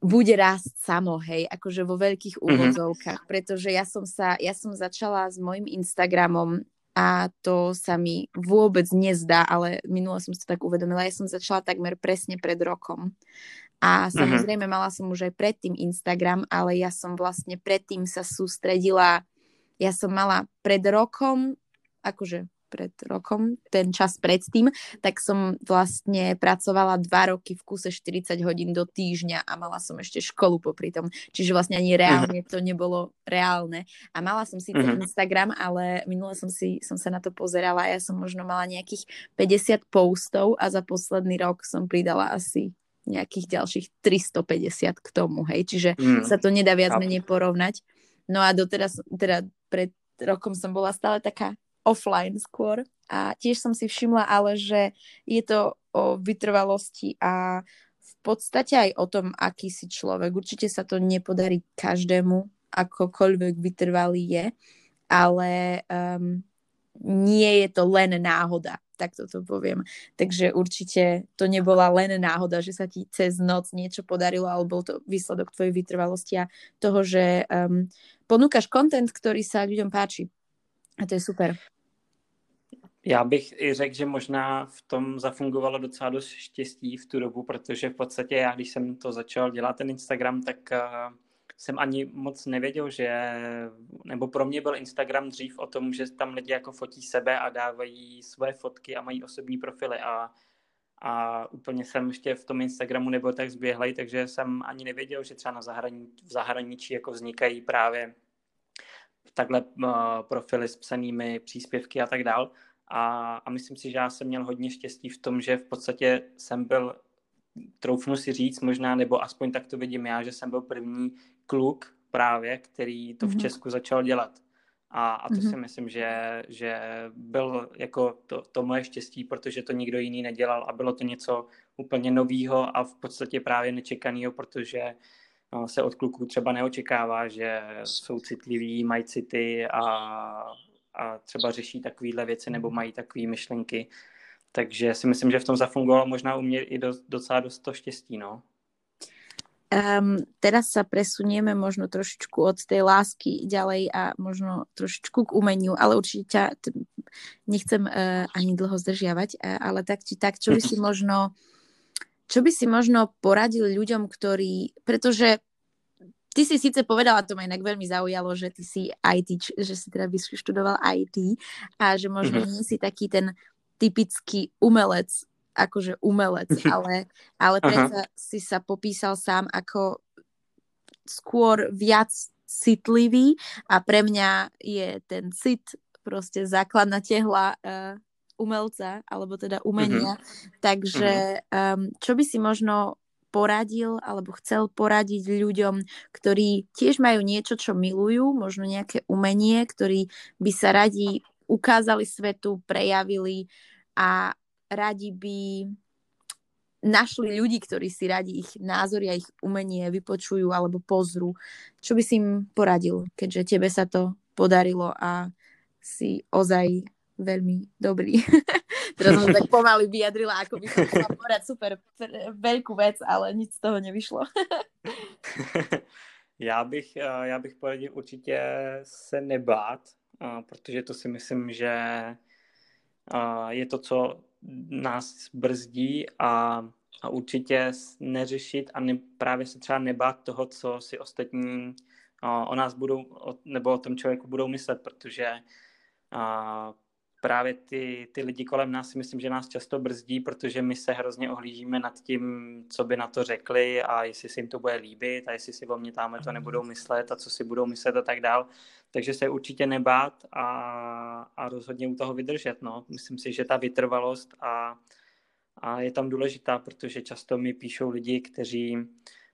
Speaker 1: bude rásť samo, hej, akože vo veľkých mhm. úvodzovkách, pretože ja som sa, ja som začala s mojim Instagramom a to sa mi vôbec nezdá, ale minule som si to tak uvedomila. Ja som začala takmer presne pred rokom. A mhm. samozrejme mala som už aj predtým Instagram, ale ja som vlastne predtým sa sústredila, ja som mala pred rokom, akože pred rokom, ten čas predtým, tak som vlastne pracovala dva roky v kuse 40 hodín do týždňa a mala som ešte školu popri tom. Čiže vlastne ani reálne to nebolo reálne. A mala som síce uh-huh. Instagram, ale minule som, si, som sa na to pozerala a ja som možno mala nejakých 50 postov a za posledný rok som pridala asi nejakých ďalších 350 k tomu, hej, čiže mm. sa to nedá viac menej porovnať. No a doteraz, teda pred rokom som bola stále taká offline skôr. A tiež som si všimla ale, že je to o vytrvalosti a v podstate aj o tom, aký si človek. Určite sa to nepodarí každému, akokoľvek vytrvalý je, ale um, nie je to len náhoda, tak toto poviem. Takže určite to nebola len náhoda, že sa ti cez noc niečo podarilo, ale bol to výsledok tvojej vytrvalosti a toho, že um, ponúkaš kontent, ktorý sa ľuďom páči. A to je super.
Speaker 2: Já bych i řekl, že možná v tom zafungovalo docela dost štěstí v tu dobu, protože v podstatě já, když jsem to začal dělat, ten Instagram, tak uh, jsem ani moc nevěděl, že, nebo pro mě byl Instagram dřív o tom, že tam lidi jako fotí sebe a dávají své fotky a mají osobní profily a, a úplně jsem ještě v tom Instagramu nebyl tak zběhlej, takže jsem ani nevěděl, že třeba na zahrani, v zahraničí jako vznikají právě takhle uh, profily s psanými příspěvky a tak dál. A, a myslím si, že já jsem měl hodně štěstí v tom, že v podstatě jsem byl, troufnu si říct možná, nebo aspoň tak to vidím já, že jsem byl první kluk právě, který to v mhm. Česku začal dělat. A, a to mm-hmm. si myslím, že, že byl jako to, to moje štěstí, protože to nikdo jiný nedělal a bylo to něco úplně novýho a v podstatě právě nečekaného, protože no, se od kluků třeba neočekává, že jsou citliví, mají city a, a třeba řeší takovéhle věci nebo mají takové myšlenky. Takže si myslím, že v tom zafungovalo možná u mě i do, docela dost to štěstí, no.
Speaker 1: Um, teraz sa presunieme možno trošičku od tej lásky ďalej a možno trošičku k umeniu, ale určite ťa nechcem uh, ani dlho zdržiavať, uh, ale tak či tak, čo by si možno čo by si možno poradil ľuďom, ktorí, pretože ty si síce povedala, to ma inak veľmi zaujalo, že ty si IT, že si teda vyštudoval IT a že možno mm-hmm. nie si taký ten typický umelec, akože umelec, ale, ale predsa si sa popísal sám ako skôr viac citlivý a pre mňa je ten cit proste základná tehla uh, umelca, alebo teda umenia. Mm-hmm. Takže um, čo by si možno poradil alebo chcel poradiť ľuďom, ktorí tiež majú niečo, čo milujú, možno nejaké umenie, ktorí by sa radi ukázali svetu, prejavili a radi by našli ľudí, ktorí si radi ich názory a ich umenie vypočujú alebo pozrú. Čo by si im poradil, keďže tebe sa to podarilo a si ozaj veľmi dobrý. Teraz som tak pomaly vyjadrila, ako by som chcela super veľkú vec, ale nic z toho nevyšlo.
Speaker 2: já bych, já bych poradil určitě se nebát, protože to si myslím, že je to, co nás brzdí a, a určitě neřešit a ne, právě se třeba nebát toho, co si ostatní o, nás budou, nebo o tom člověku budou myslet, protože právě ty, ty lidi kolem nás si myslím, že nás často brzdí, protože my se hrozně ohlížíme nad tím, co by na to řekli a jestli si jim to bude líbit a jestli si o mě tam to nebudou myslet a co si budou myslet a tak dál. Takže se určitě nebát a, a rozhodně u toho vydržet. No. Myslím si, že ta vytrvalost a, a je tam důležitá, protože často mi píšou lidi, kteří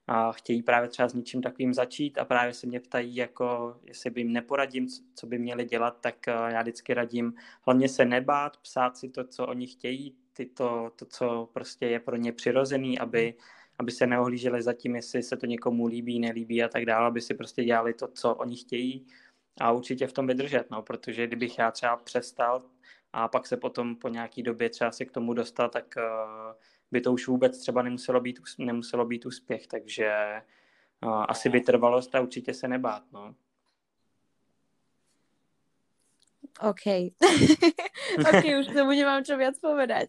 Speaker 2: a chtějí právě třeba s něčím takovým začít a právě se mě ptají, jako jestli by jim neporadím, co by měli dělat, tak eh, já vždycky radím hlavně se nebát, psát si to, co oni chtějí, ty to, to co prostě je pro ně přirozený, aby, aby se neohlíželi za tím, jestli se to někomu líbí, nelíbí a tak dále, aby si prostě dělali to, co oni chtějí a určitě v tom vydržet, no, protože kdybych já třeba přestal a pak se potom po nějaký době třeba se k tomu dostat, tak uh, by to už vůbec třeba nemuselo být, nemuselo být úspěch, takže uh, asi vytrvalost a určitě se nebát. No.
Speaker 1: OK. OK, už tomu nemám čo viac povedať.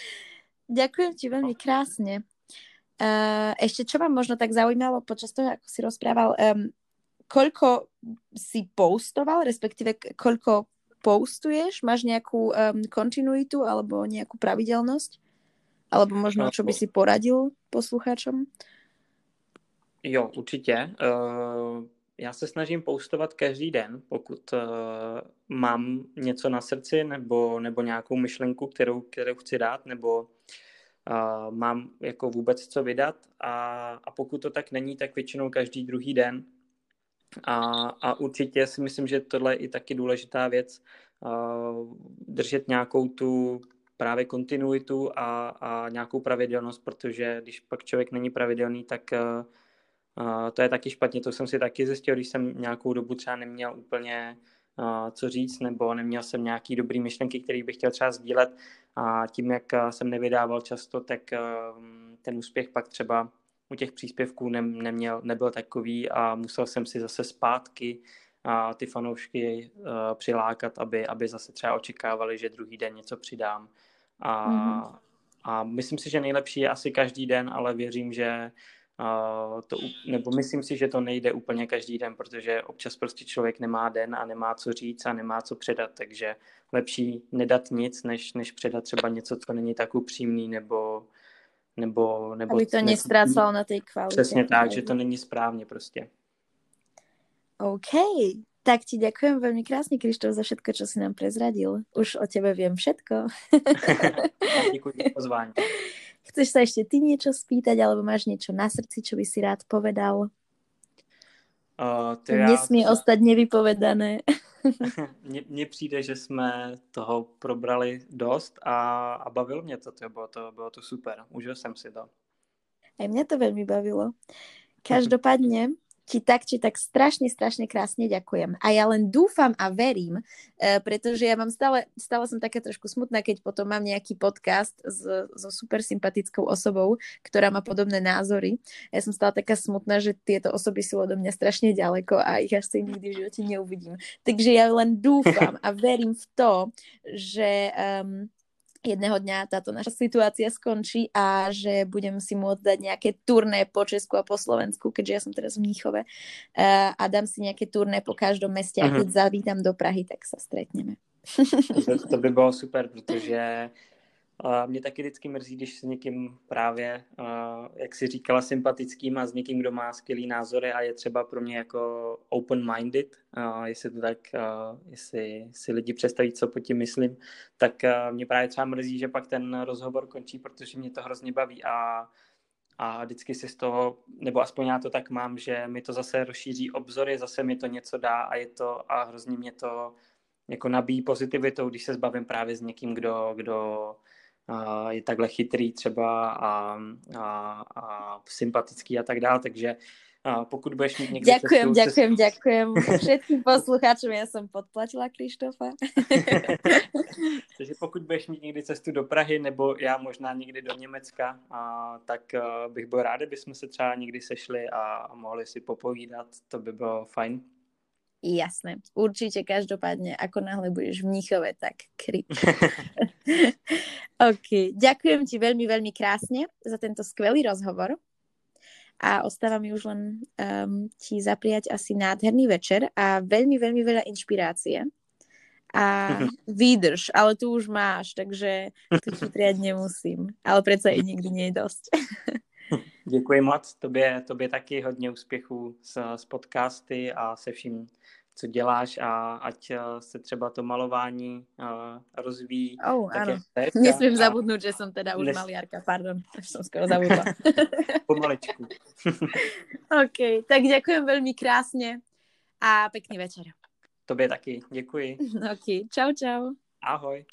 Speaker 1: Ďakujem ti veľmi krásne. Uh, ešte čo ma možno tak zaujímalo počas toho, ako si rozprával, um, koľko si postoval, respektíve koľko postuješ? Máš nejakú um, kontinuitu alebo nejakú pravidelnosť? Alebo možno, čo by si poradil posluchačům?
Speaker 2: Jo, určitě. Uh, já se snažím postovat každý den, pokud uh, mám něco na srdci nebo, nebo nějakou myšlenku, kterou, kterou chci dát, nebo uh, mám jako vůbec co vydat. A, a pokud to tak není, tak většinou každý druhý den. A, a určitě si myslím, že tohle je i taky důležitá věc, uh, držet nějakou tu právě kontinuitu a, a nějakou pravidelnost, protože když pak člověk není pravidelný, tak uh, uh, to je taky špatně. To jsem si taky zjistil, když jsem nějakou dobu třeba neměl úplně uh, co říct, nebo neměl jsem nějaký dobrý myšlenky, který bych chtěl třeba sdílet a tím, jak jsem nevydával často, tak uh, ten úspěch pak třeba u těch příspěvků ne, neměl, nebyl takový a musel jsem si zase zpátky a ty fanoušky uh, přilákat, aby, aby zase třeba očekávali, že druhý den něco přidám. A, mm-hmm. a myslím si, že nejlepší je asi každý den, ale věřím, že uh, to, nebo myslím si, že to nejde úplně každý den, protože občas prostě člověk nemá den a nemá co říct a nemá co předat, takže lepší nedat nic, než, než předat třeba něco, co není tak upřímný nebo nebo, nebo
Speaker 1: Aby to nestrácalo na té kvalitě.
Speaker 2: Přesně tak, že to není správně prostě.
Speaker 1: OK, tak ti ďakujem veľmi krásne, Krištof, za všetko, čo si nám prezradil. Už o tebe viem všetko.
Speaker 2: Ďakujem za pozvání.
Speaker 1: Chceš sa ešte ty niečo spýtať, alebo máš niečo na srdci, čo by si rád povedal?
Speaker 2: Uh, já...
Speaker 1: Nesmí ostať nevypovedané.
Speaker 2: Mně přijde, že jsme toho probrali dost a, a bavilo mě to, to bylo, to, bylo to super. Užil jsem si to.
Speaker 1: Aj mňa to veľmi bavilo. Každopádne, ti tak, či tak strašne, strašne krásne ďakujem. A ja len dúfam a verím, uh, pretože ja mám stále, stále som taká trošku smutná, keď potom mám nejaký podcast s, so super sympatickou osobou, ktorá má podobné názory. Ja som stále taká smutná, že tieto osoby sú odo mňa strašne ďaleko a ich asi nikdy v živote neuvidím. Takže ja len dúfam a verím v to, že um, jedného dňa táto naša situácia skončí a že budem si môcť dať nejaké turné po Česku a po Slovensku, keďže ja som teraz v Mníchove uh, a dám si nejaké turné po každom meste a keď uh-huh. zavítam do Prahy, tak sa stretneme.
Speaker 2: to, to by bylo super, protože a mě taky vždycky mrzí, když s někým právě, jak si říkala, sympatickým a s někým, kdo má skvělý názory a je třeba pro mě jako open-minded, jestli to tak, jestli si lidi představí, co po tím myslím, tak mě právě třeba mrzí, že pak ten rozhovor končí, protože mě to hrozně baví a a vždycky si z toho, nebo aspoň já to tak mám, že mi to zase rozšíří obzory, zase mi to něco dá a je to, a hrozně mě to jako nabíjí pozitivitou, když se zbavím právě s někým, kdo, kdo je takhle chytrý třeba a, a, a sympatický a tak dále, takže a pokud budeš mít někdy
Speaker 1: Ďakujem, cestu, ďakujem, cestu... ďakujem všetkým posluchačům, já jsem podplatila Krištofa.
Speaker 2: Takže pokud budeš mít někdy cestu do Prahy nebo já možná někdy do Německa, a, tak uh, bych byl rád, kdybychom se třeba někdy sešli a, a mohli si popovídat, to by bylo fajn.
Speaker 1: Jasné, určite, každopádne, ako náhle budeš v Mníchove, tak kry. OK, ďakujem ti veľmi, veľmi krásne za tento skvelý rozhovor a ostáva mi už len um, ti zapriať asi nádherný večer a veľmi, veľmi veľa inšpirácie a výdrž, ale tu už máš, takže tu ti priať nemusím, ale predsa i nikdy nie je dosť.
Speaker 2: Děkuji moc, tobě, tobě taky hodně úspěchů s, s podcasty a se vším, co děláš a ať eh, se třeba to malování uh, rozvíjí.
Speaker 1: Oh, ano. Nesmím a... zabudnout, že jsem teda už Nes... maliarka, pardon, už jsem skoro zabudla.
Speaker 2: Pomaličku.
Speaker 1: OK, tak děkujem velmi krásně a pěkný večer.
Speaker 2: Tobě taky, děkuji.
Speaker 1: OK, čau, čau.
Speaker 2: Ahoj.